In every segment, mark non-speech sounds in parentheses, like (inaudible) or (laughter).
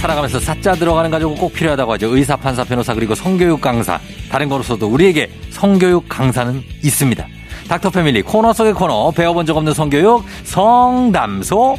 살아가면서 사자 들어가는 가족은 꼭 필요하다고 하죠. 의사, 판사, 변호사 그리고 성교육 강사. 다른 거로서도 우리에게 성교육 강사는 있습니다. 닥터 패밀리 코너 속의 코너 배워본 적 없는 성교육 성담소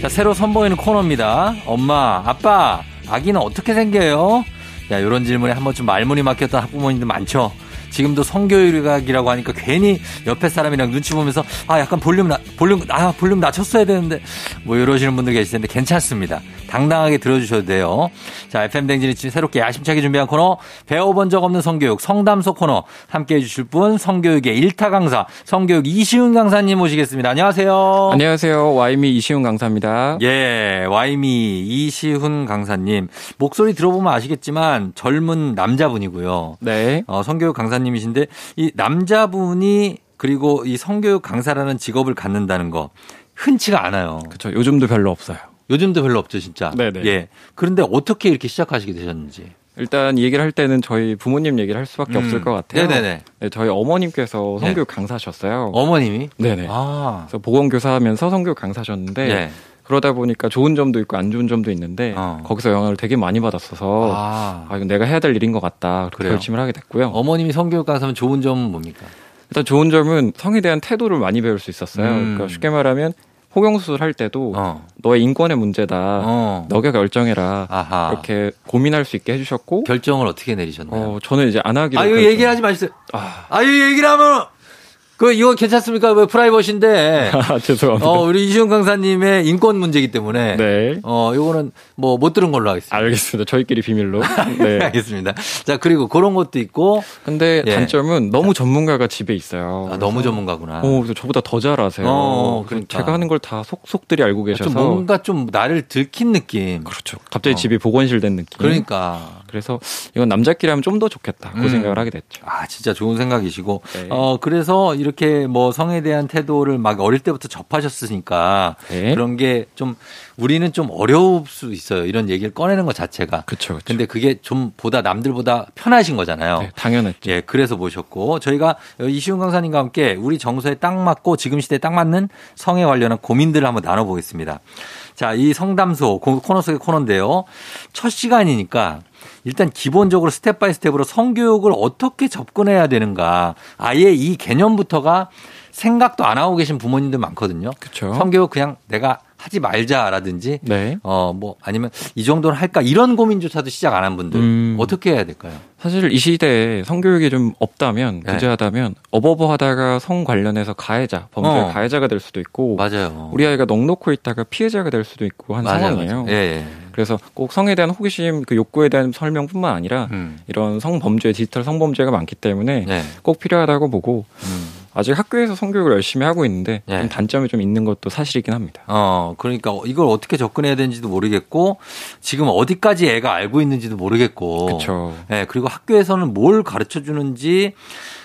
자, 새로 선보이는 코너입니다. 엄마, 아빠, 아기는 어떻게 생겨요? 야, 요런 질문에 한 번쯤 말문이 막혔던 학부모님들 많죠? 지금도 성교육이라고 하니까 괜히 옆에 사람이랑 눈치 보면서 아 약간 볼륨 나, 볼륨 아 볼륨 낮췄어야 되는데 뭐 이러시는 분들 계실 텐데 괜찮습니다. 당당하게 들어주셔도 돼요. 자 FM 대행진이 새롭게 야심차게 준비한 코너 배워본 적 없는 성교육 성담소 코너 함께해 주실 분 성교육의 일타 강사 성교육 이시훈 강사님 모시겠습니다. 안녕하세요. 안녕하세요. 와이미 이시훈 강사입니다. 예, 와이미 이시훈 강사님 목소리 들어보면 아시겠지만 젊은 남자분이고요. 네. 어, 성교육 강사님 이신데 이 남자분이 그리고 이 성교육 강사라는 직업을 갖는다는 거 흔치가 않아요. 그렇죠. 요즘도 별로 없어요. 요즘도 별로 없죠, 진짜. 네네. 예. 그런데 어떻게 이렇게 시작하시게 되셨는지. 일단 이 얘기를 할 때는 저희 부모님 얘기를 할 수밖에 음. 없을 것 같아요. 네네네. 네, 저희 어머님께서 네. 성교육 강사셨어요. 어머님이? 네네. 아. 그래서 보건교사 하면서 성교육 강사셨는데 예. 그러다 보니까 좋은 점도 있고 안 좋은 점도 있는데 어. 거기서 영향을 되게 많이 받았어서 아. 아, 이건 내가 해야 될 일인 것 같다. 그렇게 그래요? 결심을 하게 됐고요. 어머님이 성교육 강사면 좋은 점은 뭡니까? 일단 좋은 점은 성에 대한 태도를 많이 배울 수 있었어요. 음. 그러니까 쉽게 말하면 호경수술 할 때도 어. 너의 인권의 문제다. 어. 너가 결정해라. 아하. 이렇게 고민할 수 있게 해주셨고 결정을 어떻게 내리셨나요? 어, 저는 이제 안 하기로. 아, 이거 결정- 얘기를 하지 마시세요. 아, 아, 이거 얘기를 하면, 그, 이거 괜찮습니까? 왜 프라이버시인데. (laughs) 아, 죄송합니다. 어, 우리 이시훈 강사님의 인권 문제이기 때문에. 네. 어, 요거는 뭐 못 들은 걸로 하겠습니다. 알겠습니다. 저희끼리 비밀로. (laughs) 네. 알겠습니다. 자, 그리고 그런 것도 있고, 근데 예. 단점은 너무 전문가가 집에 있어요. 아, 너무 전문가구나. 어, 그래서 저보다 더 잘하세요. 어, 그래서 그러니까. 제가 하는 걸 다 속속들이 알고 계셔서. 좀 뭔가 좀 나를 들킨 느낌. 그렇죠. 갑자기 어. 집이 보건실 된 느낌. 그러니까. 그래서 이건 남자끼리 하면 좀 더 좋겠다. 그 음. 생각을 하게 됐죠. 아, 진짜 좋은 생각이시고. 네. 어, 그래서 이렇게 뭐 성에 대한 태도를 막 어릴 때부터 접하셨으니까. 네. 그런 게 좀 우리는 좀 어려울 수 있어요. 이런 얘기를 꺼내는 것 자체가. 그렇죠. 근데 그게 좀 보다 남들보다 편하신 거잖아요. 네, 당연했죠. 예, 그래서 모셨고 저희가 이시훈 강사님과 함께 우리 정서에 딱 맞고 지금 시대에 딱 맞는 성에 관련한 고민들을 한번 나눠보겠습니다. 자, 이 성담소 고- 코너 속의 코너인데요. 첫 시간이니까 일단 기본적으로 step by step으로 성교육을 어떻게 접근해야 되는가. 아예 이 개념부터가 생각도 안 하고 계신 부모님들 많거든요. 그렇죠. 성교육 그냥 내가 하지 말자라든지 네. 어, 뭐, 아니면 이 정도는 할까? 이런 고민조차도 시작 안 한 분들. 음. 어떻게 해야 될까요? 사실 이 시대에 성교육이 좀 없다면 네. 부재하다면 어버버하다가 성 관련해서 가해자 범죄의 어. 가해자가 될 수도 있고 맞아요. 우리 아이가 넋 놓고 있다가 피해자가 될 수도 있고 한 맞아요, 상황이에요. 맞아요. 예, 예. 그래서 꼭 성에 대한 호기심, 그 욕구에 대한 설명뿐만 아니라 음. 이런 성범죄, 디지털 성범죄가 많기 때문에 네. 꼭 필요하다고 보고 음. 아직 학교에서 성교육을 열심히 하고 있는데 네. 좀 단점이 좀 있는 것도 사실이긴 합니다. 어, 그러니까 이걸 어떻게 접근해야 되는지도 모르겠고 지금 어디까지 애가 알고 있는지도 모르겠고. 그렇죠. 예, 그리고 학교에서는 뭘 가르쳐 주는지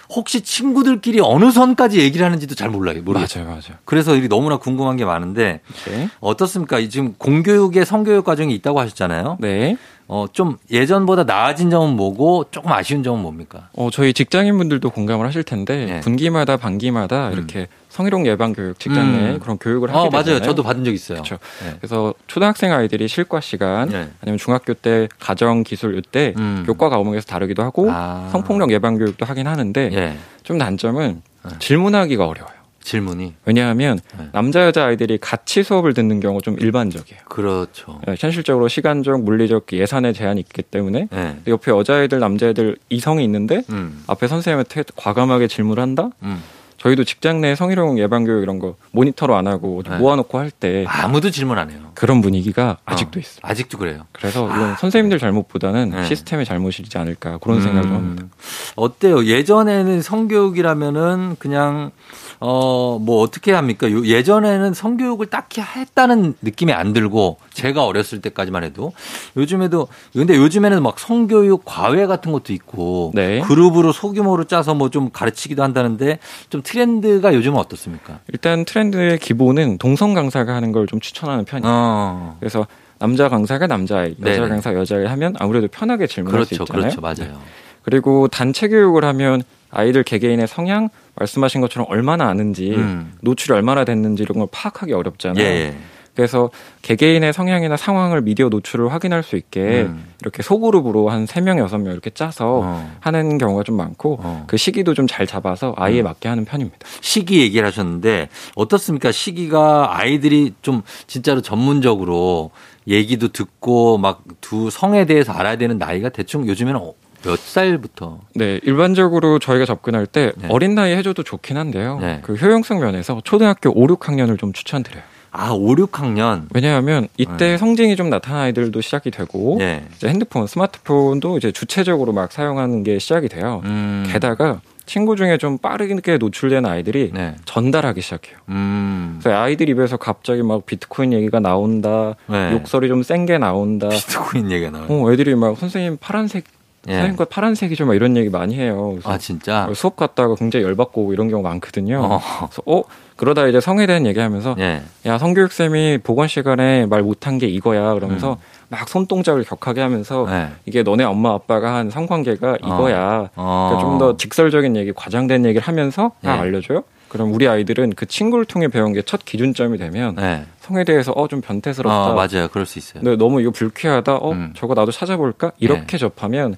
혹시 친구들끼리 어느 선까지 얘기를 하는지도 잘 몰라요. 모르겠어요. 맞아요, 맞아요. 그래서 이게 너무나 궁금한 게 많은데 네. 어떻습니까? 이 지금 공교육의 성교육 과정이 있다고 하셨잖아요. 네. 어, 좀 예전보다 나아진 점은 뭐고 조금 아쉬운 점은 뭡니까? 어, 저희 직장인분들도 공감을 하실 텐데 네. 분기마다 반기마다 음. 이렇게 성희롱 예방 교육 직장 음. 내에 그런 교육을 하게 어, 되잖아요. 맞아요. 저도 받은 적 있어요. 그렇죠. 네. 그래서 초등학생 아이들이 실과 시간 네. 아니면 중학교 때 가정 기술 이때 음. 교과 과목에서 다루기도 하고 아. 성폭력 예방 교육도 하긴 하는데 예. 좀 단점은 네. 질문하기가 어려워요. 질문이. 왜냐하면 네. 남자 여자 아이들이 같이 수업을 듣는 경우가 좀 일반적이에요. 그렇죠. 예, 현실적으로 시간적 물리적 예산의 제한이 있기 때문에 예. 옆에 여자애들 남자애들 이성이 있는데 음. 앞에 선생님한테 과감하게 질문을 한다? 음. 저희도 직장 내 성희롱 예방 교육 이런 거 모니터로 안 하고 네. 모아놓고 할 때 아무도 질문 안 해요. 그런 분위기가 아직도 어, 있어요. 아직도 그래요. 그래서 이건 선생님들 잘못보다는 네. 시스템의 잘못이지 않을까 그런 생각을 좀 합니다. 음, 어때요? 예전에는 성교육이라면은 그냥 어 뭐 어떻게 합니까? 요- 예전에는 성교육을 딱히 했다는 느낌이 안 들고 제가 어렸을 때까지만 해도 요즘에도 근데 요즘에는 막 성교육 과외 같은 것도 있고 네. 그룹으로 소규모로 짜서 뭐 좀 가르치기도 한다는데 좀 트렌드가 요즘은 어떻습니까? 일단 트렌드의 기본은 동성 강사가 하는 걸 좀 추천하는 편이에요. 어. 그래서 남자 강사가 남자아이, 여자 네네. 강사 여자아이 하면 아무래도 편하게 질문할 수 그렇죠. 있잖아요. 그렇죠. 맞아요. 네. 그리고 단체 교육을 하면 아이들 개개인의 성향 말씀하신 것처럼 얼마나 아는지 음. 노출이 얼마나 됐는지 이런 걸 파악하기 어렵잖아요. 예, 예. 그래서 개개인의 성향이나 상황을 미디어 노출을 확인할 수 있게 음. 이렇게 소그룹으로 한 세명 여섯 명 이렇게 짜서 어. 하는 경우가 좀 많고 어. 그 시기도 좀 잘 잡아서 아이에 음. 맞게 하는 편입니다. 시기 얘기를 하셨는데 어떻습니까? 시기가 아이들이 좀 진짜로 전문적으로 얘기도 듣고 막 두 성에 대해서 알아야 되는 나이가 대충 요즘에는 어- 몇 살부터? 네, 일반적으로 저희가 접근할 때 네. 어린 나이에 해줘도 좋긴 한데요. 네. 그 효용성 면에서 초등학교 5, 6학년을 좀 추천드려요. 아, 5, 6학년. 왜냐하면 이때 네. 성징이 좀 나타난 아이들도 시작이 되고 예. 이제 핸드폰, 스마트폰도 이제 주체적으로 막 사용하는 게 시작이 돼요. 음. 게다가 친구 중에 좀 빠르게 노출된 아이들이 네. 전달하기 시작해요. 음. 그래서 아이들 입에서 갑자기 막 비트코인 얘기가 나온다, 네. 욕설이 좀 센 게 나온다. 비트코인 얘기가 나와요. 어, 애들이 막 선생님 파란색, 예. 선생님 것 파란색이죠, 막 이런 얘기 많이 해요. 아, 진짜? 수업 갔다가 굉장히 열받고 오고 이런 경우 많거든요. 어. 그래서 어 그러다 이제 성에 대한 얘기하면서 예. 야 성교육 쌤이 보건 시간에 말 못한 게 이거야 그러면서 막 손동작을 격하게 하면서 네. 이게 너네 엄마 아빠가 한 성관계가 이거야. 어. 그러니까 좀 더 직설적인 얘기, 과장된 얘기를 하면서 다 예. 알려줘요. 그럼 우리 아이들은 그 친구를 통해 배운 게 첫 기준점이 되면 네. 성에 대해서 어 좀 변태스럽다. 어, 맞아요. 그럴 수 있어요. 근데 너무 이거 불쾌하다. 어 음. 저거 나도 찾아볼까? 이렇게 접하면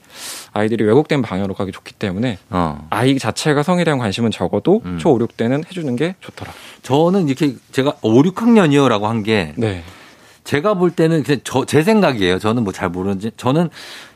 아이들이 왜곡된 방향으로 가기 좋기 때문에 어. 아이 자체가 성에 대한 관심은 적어도 음. 초 5, 6 때는 해주는 게 좋더라. 저는 이렇게 제가 5, 6학년이요라고 한게 네. 제가 볼 때는 그냥 저, 제 생각이에요. 저는 뭐 잘 모르는지. 저는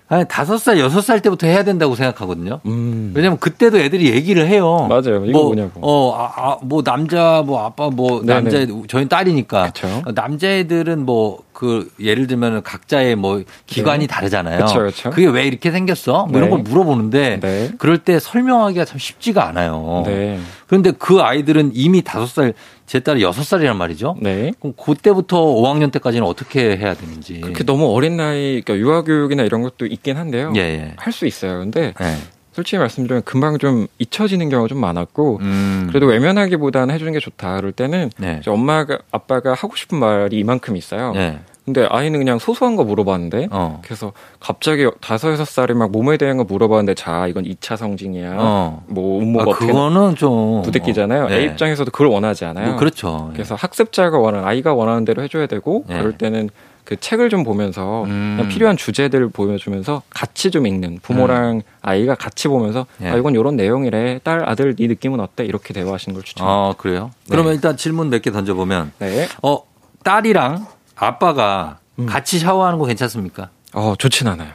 한 다섯 살, 여섯 살 때부터 해야 된다고 생각하거든요. 음. 왜냐면 그때도 애들이 얘기를 해요. 맞아요. 이거 뭐, 뭐냐고. 어, 아, 아, 뭐 남자, 뭐 아빠, 뭐 네네. 남자, 저희 딸이니까. 그쵸. 남자애들은 뭐 그 예를 들면 각자의 뭐 기관이 네. 다르잖아요. 그쵸, 그쵸. 게왜 이렇게 생겼어? 뭐 이런 네. 걸 물어보는데 네. 그럴 때 설명하기가 참 쉽지가 않아요. 네. 그런데 그 아이들은 이미 다섯 살, 제 딸이 여섯 살이란 말이죠. 네. 그럼 그때부터 5학년 때까지는 어떻게 해야 되는지. 그렇게 너무 어린 나이, 그러니까 유아교육이나 이런 것도 있긴 한데요. 예, 예. 할수 있어요. 근데 예. 솔직히 말씀드리면 금방 좀 잊혀지는 경우가 좀 많았고 음. 그래도 외면하기보다는 해주는 게 좋다. 그럴 때는 네. 엄마가 아빠가 하고 싶은 말이 이만큼 있어요. 예. 근데 아이는 그냥 소소한 거 물어봤는데 어. 그래서 갑자기 다섯 여섯 살이 막 몸에 대한 거 물어봤는데 자 이건 2차 성징이야. 어. 뭐 아, 음모가 어떻게 그거는 좀 부대끼잖아요. 어, 네. 애 입장에서도 그걸 원하지 않아요. 뭐 그렇죠. 그래서 학습자가 원하는 아이가 원하는 대로 해줘야 되고 네. 그럴 때는 그 책을 좀 보면서 음. 필요한 주제들을 보여주면서 같이 좀 읽는 부모랑 아이가 같이 보면서 예. 아 이건 이런 내용이래 딸 아들 네 느낌은 어때 이렇게 대화하시는 걸 추천. 아, 그래요? 네. 그러면 일단 질문 몇 개 던져보면, 네. 어, 딸이랑 아빠가 음. 같이 샤워하는 거 괜찮습니까? 어 좋진 않아요.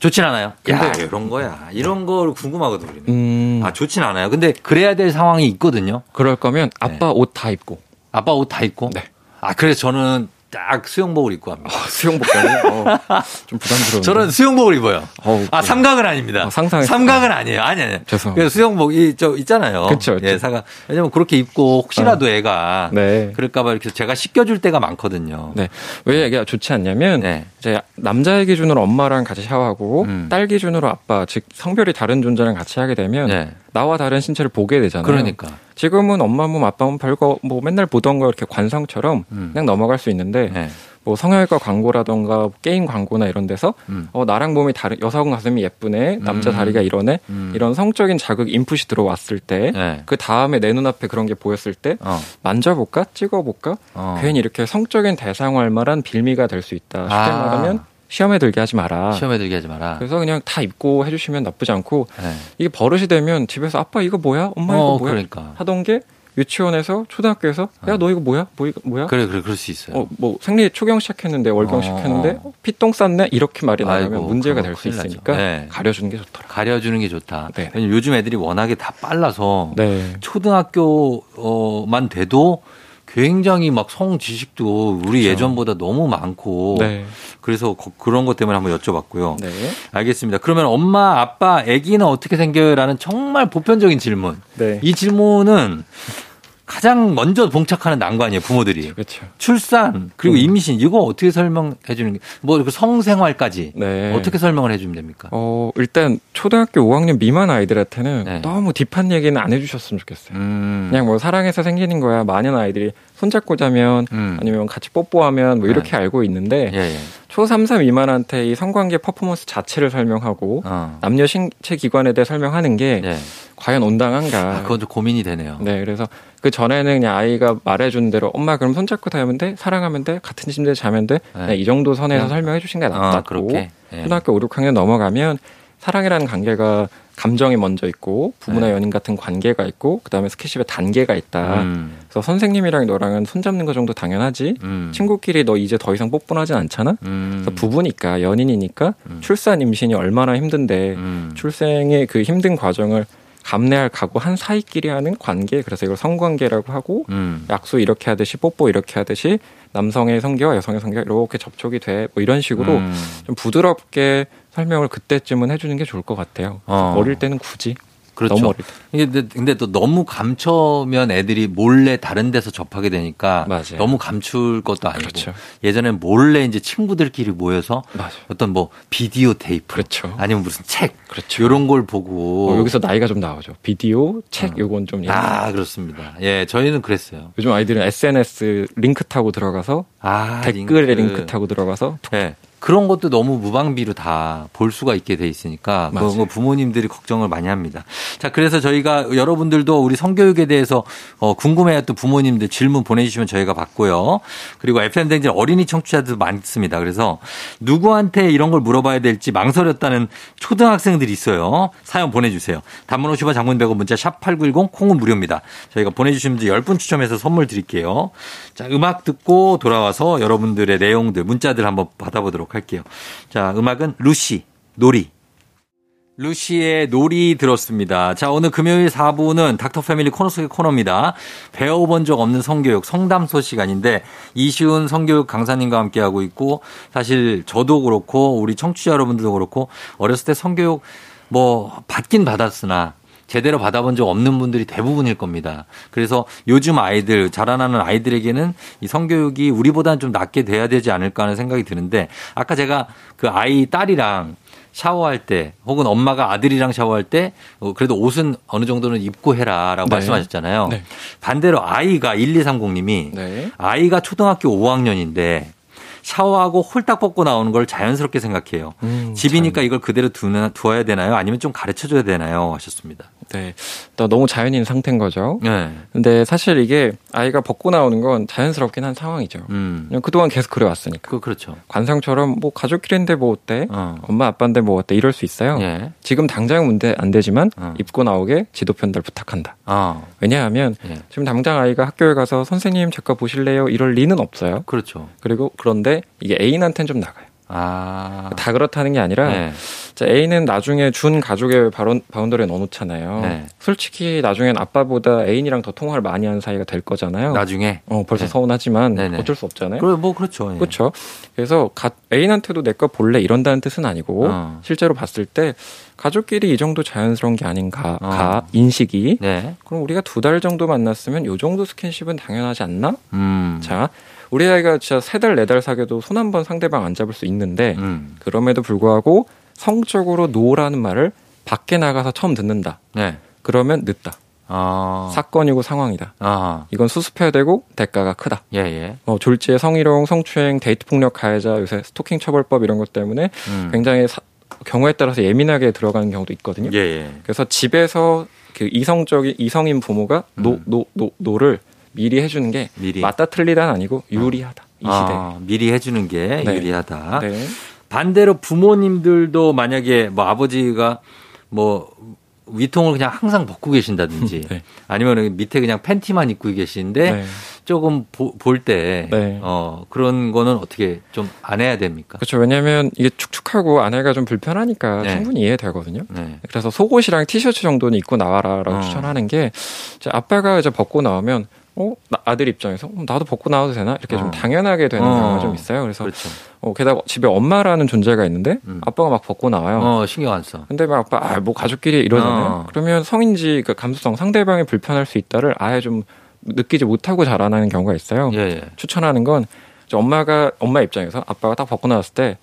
좋진 않아요. 야, 근데- 이런 거야. 이런 걸 궁금하거든, 우리는. 음 아, 좋진 않아요. 근데 그래야 될 상황이 있거든요. 그럴 거면 아빠 옷다 입고 아빠 옷 다 입고. 네. 아, 그래서 저는 딱 수영복을 입고 합니다. 어, 수영복까지 어, 좀 부담스러운데. 저는 수영복을 입어요. 어우, 아, 그- 삼각은 아닙니다. 어, 상상했어요. 삼각은 아니에요. 아니, 아니. 죄송합니다. 그래서 수영복이 저 있잖아요. 그쵸, 그쵸. 예, 사각. 왜냐면 그렇게 입고 혹시라도 애가 네. 그럴까봐 이렇게 제가 씻겨줄 때가 많거든요. 네. 왜 이게 좋지 않냐면 네. 이제 남자의 기준으로 엄마랑 같이 샤워하고 음. 딸 기준으로 아빠 즉 성별이 다른 존재랑 같이 하게 되면 네. 나와 다른 신체를 보게 되잖아요. 그러니까. 지금은 엄마 몸 아빠 몸 별거 뭐 맨날 보던 거 이렇게 관성처럼 음. 그냥 넘어갈 수 있는데 네. 뭐 성형외과 광고라던가 게임 광고나 이런 데서 음. 어 나랑 몸이 다른 여성 가슴이 예쁘네 남자 음. 다리가 이러네 음. 이런 성적인 자극 인풋이 들어왔을 때그 네. 다음에 내 눈앞에 그런 게 보였을 때 어. 만져볼까 찍어볼까 어. 괜히 이렇게 성적인 대상화할 만한 빌미가 될 수 있다 쉽게 아. 말하면 시험에 들게 하지 마라 시험에 들게 하지 마라. 그래서 그냥 다 입고 해주시면 나쁘지 않고 네. 이게 버릇이 되면 집에서 아빠 이거 뭐야 엄마 어, 이거 뭐야 그러니까. 하던 게 유치원에서 초등학교에서 야 어. 너 이거 뭐야? 뭐 이거 뭐야? 그래, 그래, 그럴 수 있어요. 어, 뭐 생리 초경 시작했는데 월경 어. 시작했는데 어, 피똥 쌌네 이렇게 말이 아이고, 문제가 될 수. 있으니까 네. 가려주는 게 좋더라. 가려주는 게 좋다. 네. 왜냐면 요즘 애들이 워낙에 다 빨라서 네. 초등학교만 돼도 굉장히 막 성 지식도 우리 그렇죠. 예전보다 너무 많고 네. 그래서 거- 그런 것 때문에 한번 여쭤봤고요. 네. 알겠습니다. 그러면 엄마, 아빠, 아기는 어떻게 생겨요라는 정말 보편적인 질문. 네. 이 질문은 가장 먼저 봉착하는 난관이에요, 부모들이. 그렇죠. 출산 그리고 음. 임신 이거 어떻게 설명해 주는 게 뭐 성생활까지 네. 어떻게 설명을 해 주면 됩니까? 어, 일단 초등학교 5학년 미만 아이들한테는 네. 너무 딥한 얘기는 안 해주셨으면 좋겠어요. 음. 그냥 뭐 사랑해서 생기는 거야. 많은 아이들이 손잡고 자면 음. 아니면 같이 뽀뽀하면 뭐 이렇게 네. 알고 있는데 예, 예. 초 3, 3 미만한테 이 성관계 퍼포먼스 자체를 설명하고 어. 남녀 신체 기관에 대해 설명하는 게 예. 과연 온당한가. 아, 그건 좀 고민이 되네요. 네, 그래서 그 전에는 그냥 아이가 말해준 대로 엄마 그럼 손잡고 다니면 돼, 사랑하면 돼, 같은 침대에 자면 돼, 네. 이 정도 선에서 그냥- 설명해 주신 게 아, 낫고 그렇게. 예. 초등학교 5, 6학년 넘어가면 사랑이라는 관계가 감정이 먼저 있고 부모나 네. 연인 같은 관계가 있고 그다음에 스킨십의 단계가 있다. 음. 그래서 선생님이랑 너랑은 손 잡는 거 정도 당연하지. 음. 친구끼리 너 이제 더 이상 뽀뽀는 하진 않잖아. 음. 그래서 부부니까 연인이니까 음. 출산 임신이 얼마나 힘든데 음. 출생의 그 힘든 과정을 감내할 각오 한 사이끼리 하는 관계 그래서 이걸 성관계라고 하고 음. 약수 이렇게 하듯이 뽀뽀 이렇게 하듯이 남성의 성기와 여성의 성기가 이렇게 접촉이 돼 뭐 이런 식으로 음. 좀 부드럽게 설명을 그때쯤은 해주는 게 좋을 것 같아요. 어. 어. 릴 때는 굳이 그렇죠. 너무 어릴 때 근데, 근데 또 너무 감춰면 애들이 몰래 다른 데서 접하게 되니까 맞아요. 너무 감출 것도 아니고 그렇죠. 예전엔 몰래 이제 친구들끼리 모여서 맞아요. 어떤 뭐 비디오 테이프 그렇죠. 아니면 무슨 책 그렇죠. 이런 걸 보고 어, 여기서 나이가 좀 나오죠. 비디오, 책 어. 요건 좀. 아 그렇습니다. 예, 저희는 그랬어요. 요즘 아이들은 SNS 링크 타고 들어가서 아 댓글에 링크. 타고 들어가서 예. 그런 것도 너무 무방비로 다 볼 수가 있게 돼 있으니까 그런 맞아요. 거 부모님들이 걱정을 많이 합니다. 자, 그래서 저희가 여러분들도 우리 성교육에 대해서 어, 궁금해했던 부모님들 질문 보내주시면 저희가 받고요. 그리고 FM 댕진 어린이 청취자들도 많습니다. 그래서 누구한테 이런 걸 물어봐야 될지 망설였다는 초등학생들이 있어요. 사연 보내주세요. 단문 50원 장문 100원 문자 샵 8910 콩은 무료입니다. 저희가 보내주시면 10분 추첨해서 선물 드릴게요. 자, 음악 듣고 돌아와서 여러분들의 내용들, 문자들 한번 받아보도록 할게요. 자, 음악은 루시, 놀이. 루시의 놀이 들었습니다. 자, 오늘 금요일 4부는 닥터 패밀리 코너 속의 코너입니다. 배워본 적 없는 성교육, 성담소 시간인데, 이시훈 성교육 강사님과 함께하고 있고, 사실 저도 그렇고, 우리 청취자 여러분들도 그렇고, 어렸을 때 성교육 뭐, 받긴 받았으나, 제대로 받아본 적 없는 분들이 대부분일 겁니다. 그래서 요즘 아이들, 자라나는 아이들에게는 이 성교육이 우리보다는 좀 낫게 돼야 되지 않을까 하는 생각이 드는데, 아까 제가 그 아이 딸이랑 샤워할 때 혹은 엄마가 아들이랑 샤워할 때 어, 그래도 옷은 어느 정도는 입고 해라라고 네. 말씀하셨잖아요. 네. 반대로 아이가 1230님이 네. 아이가 초등학교 5학년인데 샤워하고 홀딱 벗고 나오는 걸 자연스럽게 생각해요. 음, 집이니까 이걸 그대로 두나, 두어야 되나요? 아니면 좀 가르쳐 줘야 되나요? 하셨습니다. 네. 또 너무 자연인 상태인 거죠. 네. 근데 사실 이게 아이가 벗고 나오는 건 자연스럽긴 한 상황이죠. 음. 그동안 계속 그래왔으니까. 그, 그렇죠. 관상처럼 뭐 가족끼리인데 뭐 어때? 어. 엄마 아빠인데 뭐 어때? 이럴 수 있어요. 예. 지금 당장은 문제 안 되지만 어. 입고 나오게 지도 편달 부탁한다. 어. 왜냐하면 예. 지금 당장 아이가 학교에 가서 선생님 제거 보실래요? 이럴 리는 없어요. 그렇죠. 그리고 그런데 이게 애인한테는 좀 나가요. 아. 다 그렇다는 게 아니라 네. 자, 애인은 나중에 준 가족의 바론, boundary에 넣어놓잖아요. 네. 솔직히 나중엔 아빠보다 애인이랑 더 통화를 많이 하는 사이가 될 거잖아요. 나중에. 어, 벌써 네. 서운하지만 네네. 어쩔 수 없잖아요. 그래, 뭐, 그렇죠. 예. 그렇죠. 그래서 가, 애인한테도 내 거 볼래 이런다는 뜻은 아니고 어. 실제로 봤을 때 가족끼리 이 정도 자연스러운 게 아닌가 어. 가 인식이 네. 그럼 우리가 두 달 정도 만났으면 요 정도 스킨십은 당연하지 않나? 음. 자, 우리 아이가 진짜 세 달, 네 달 사귀어도 손 한 번 상대방 안 잡을 수 있는데 음. 그럼에도 불구하고 성적으로 no라는 말을 밖에 나가서 처음 듣는다. 네. 그러면 늦다. 아. 사건이고 상황이다. 아. 이건 수습해야 되고 대가가 크다. 예, 예. 어, 졸지에 성희롱, 성추행, 데이트 폭력 가해자, 요새 스토킹 처벌법 이런 것 때문에 음. 굉장히 사- 경우에 따라서 예민하게 들어가는 경우도 있거든요. 예, 예. 그래서 집에서 그 이성적인 이성인 부모가 no 음. no no no를 미리 해주는 게 미리. 맞다 틀리다는 아니고 유리하다 이 시대. 아, 미리 해주는 게 네. 유리하다. 네. 반대로 부모님들도 만약에 뭐 아버지가 뭐 위통을 그냥 항상 벗고 계신다든지 네. 아니면 밑에 그냥 팬티만 입고 계시는데 네. 조금 볼때 네. 어, 그런 거는 어떻게 좀 안 해야 됩니까? 그렇죠. 왜냐하면 이게 축축하고 안에가 좀 불편하니까 네. 충분히 이해되거든요. 네. 그래서 속옷이랑 티셔츠 정도는 입고 나와라라고 어. 추천하는 게 이제 아빠가 이제 벗고 나오면 어 나- 아들 입장에서 음, 나도 벗고 나와도 되나 이렇게 어. 좀 당연하게 되는 어. 경우가 좀 있어요. 그래서 그렇죠. 어, 게다가 집에 엄마라는 존재가 있는데 음. 아빠가 막 벗고 나와요. 어, 신경 안 써. 근데 막 아빠 아, 뭐 가족끼리 이러잖아요. 어. 그러면 성인지 그 감수성 상대방이 불편할 수 있다를 아예 좀 느끼지 못하고 자라나는 경우가 있어요. 예, 예. 추천하는 건 엄마가 엄마 입장에서 아빠가 딱 벗고 나왔을 때,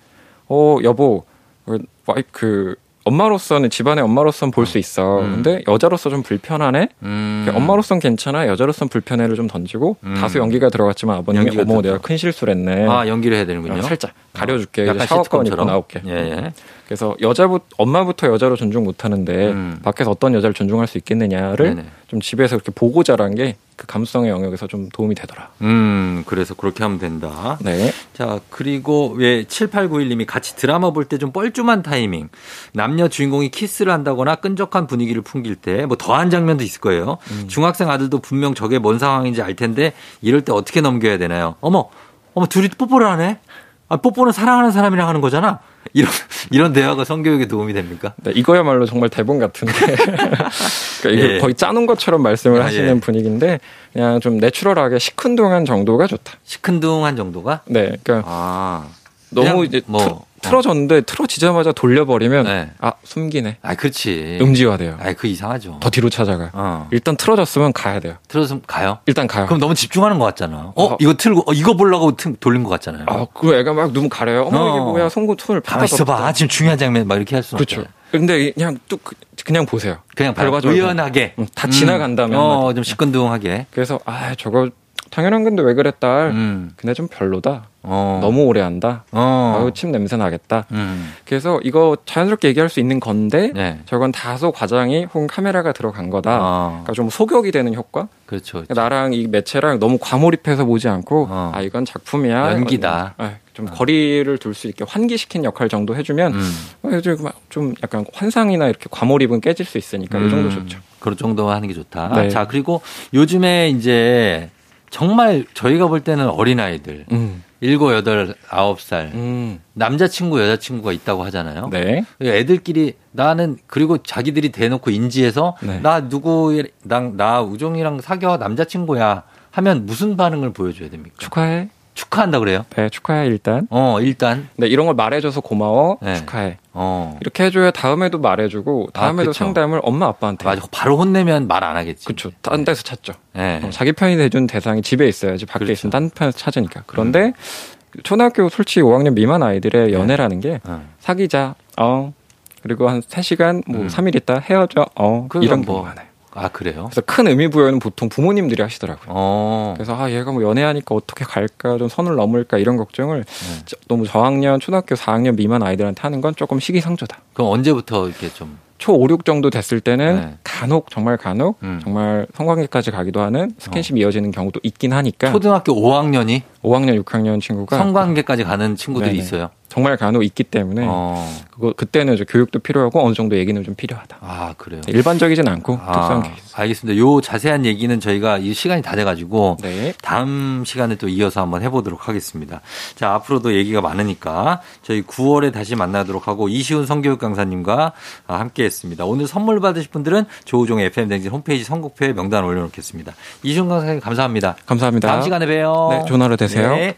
어 여보, 어, 와이 그 엄마로서는 집안의 엄마로서는 볼 수 있어. 음. 근데 여자로서 좀 불편하네. 음. 엄마로서는 괜찮아. 여자로서는 불편해를 좀 던지고 음. 다수 연기가 들어갔지만 아버님이 연기가 어머. 내가 큰 실수를 했네. 아, 연기를 해야 되는군요. 어, 살짝 가려줄게. 이제 약간 샤워가운 입고. 나올게. 예, 예. 그래서 여자부 엄마부터 여자로 존중 못하는데 음. 밖에서 어떤 여자를 존중할 수 있겠느냐를 네네. 좀 집에서 이렇게 보고 자란 게 그 감수성의 영역에서 좀 도움이 되더라. 음, 그래서 그렇게 하면 된다. 네. 자, 그리고 왜 7891님이 같이 드라마 볼 때 좀 뻘쭘한 타이밍. 남녀 주인공이 키스를 한다거나 끈적한 분위기를 풍길 때 뭐 더한 장면도 있을 거예요. 음. 중학생 아들도 분명 저게 뭔 상황인지 알 텐데 이럴 때 어떻게 넘겨야 되나요? 어머, 어머, 둘이 뽀뽀를 하네? 아, 뽀뽀는 사랑하는 사람이랑 하는 거잖아? (laughs) 이런, 이런 대화가 성교육에 도움이 됩니까? 네, 이거야말로 정말 대본 같은데. (laughs) 그러니까 이게 예. 거의 짜놓은 것처럼 말씀을 아, 하시는 예. 분위기인데 그냥 좀 내추럴하게 시큰둥한 정도가 좋다. 시큰둥한 정도가? 네, 그러니까 아. 너무 이제 뭐, 틀, 틀어졌는데 틀어지자마자 돌려버리면 네. 아 숨기네. 아, 그렇지. 음지화돼요. 아, 그 이상하죠. 더 뒤로 찾아가. 요 어. 일단 틀어졌으면 가야 돼요. 틀어서 가요? 일단 가요. 그럼 너무 집중하는 것 같잖아. 어, 어. 이거 틀고, 어, 이거 보려고 틀- 돌린 것 같잖아요. 아, 그 애가 막 눈 가려요. 어머 이게 어. 뭐야? 송곳 손을 가만 있어봐. 지금 중요한 장면 막 이렇게 할 수는 그렇죠. 없잖아요. 근데 그냥 뚝 그냥 보세요. 그냥. 밟아줘요. 의연하게. 음, 다 지나간다면 어, 한마디. 좀 시큰둥하게. 그래서 아 저거 당연한 건데 왜 그래 딸? 음. 근데 좀 별로다. 어. 너무 오래 한다. 어. 아유 침 냄새 나겠다. 음. 그래서 이거 자연스럽게 얘기할 수 있는 건데 네. 저건 다소 과장이 혹은 카메라가 들어간 거다. 어. 그러니까 좀 소격이 되는 효과. 그렇죠. 그러니까 나랑 이 매체랑 너무 과몰입해서 보지 않고 어. 아 이건 작품이야. 연기다. 아, 좀 거리를 둘 수 있게 환기시킨 역할 정도 해주면 음. 어, 막좀 약간 환상이나 이렇게 과몰입은 깨질 수 있으니까 이 정도 음. 좋죠. 그런 정도 하는 게 좋다. 네. 자, 그리고 요즘에 이제 정말 저희가 볼 때는 어린아이들, 음. 일곱, 여덟, 아홉 살 음. 남자친구, 여자친구가 있다고 하잖아요. 네. 애들끼리 나는 그리고 자기들이 대놓고 인지해서 네. 나 누구 나, 나 우종이랑 사겨 남자친구야 하면 무슨 반응을 보여줘야 됩니까? 축하해. 축하한다 그래요? 네, 축하해 일단. 어 일단 네, 이런 걸 말해줘서 고마워. 네. 축하해. 어 이렇게 해줘야 다음에도 말해주고 다음에도 그쵸. 상담을 엄마 아빠한테. 맞아 바로 혼내면 말 안 하겠지. 그렇죠. 딴 데서 찾죠. 네. 어, 자기 편이 돼준 대상이 집에 있어야지 밖에 그렇죠. 있으면 딴 편에서 찾으니까. 그런데 초등학교 솔직히 5학년 미만 아이들의 연애라는 게 어. 사귀자. 어. 그리고 한 3시간 뭐 음. 3일 있다 헤어져. 어. 이런 뭐. 경우가 많아요. 아 그래요? 그래서 큰 의미 부여는 보통 부모님들이 하시더라고요. 어 그래서 아 얘가 뭐 연애하니까 어떻게 갈까 좀 선을 넘을까 이런 걱정을 네. 저- 너무 저학년 초등학교 4학년 미만 아이들한테 하는 건 조금 시기상조다. 그럼 언제부터 이렇게 좀 초 5, 6 정도 됐을 때는 네. 간혹 정말 간혹 음. 정말 성관계까지 가기도 하는 스킨십 이어지는 경우도 있긴 하니까 초등학교 5학년이 5학년 6학년 친구가 성관계까지 가는 친구들이 네네. 있어요. 정말 간혹 있기 때문에 어. 그거 그때는 이제 교육도 필요하고 어느 정도 얘기는 좀 필요하다. 아 그래요. 일반적이진 않고 특수한 아, 케이스. 알겠습니다. 요 자세한 얘기는 저희가 이 시간이 다 돼가지고 네. 다음 시간에 또 이어서 한번 해보도록 하겠습니다. 자, 앞으로도 얘기가 많으니까 저희 9월에 다시 만나도록 하고 이시훈 성교육 강사님과 아, 함께 했습니다. 오늘 선물 받으실 분들은 조우종의 FM댕진 홈페이지 선곡표에 명단 올려놓겠습니다. 이시훈 강사님 감사합니다. 감사합니다. 다음 시간에 봬요. 네, 좋은 하루 되세요. 네.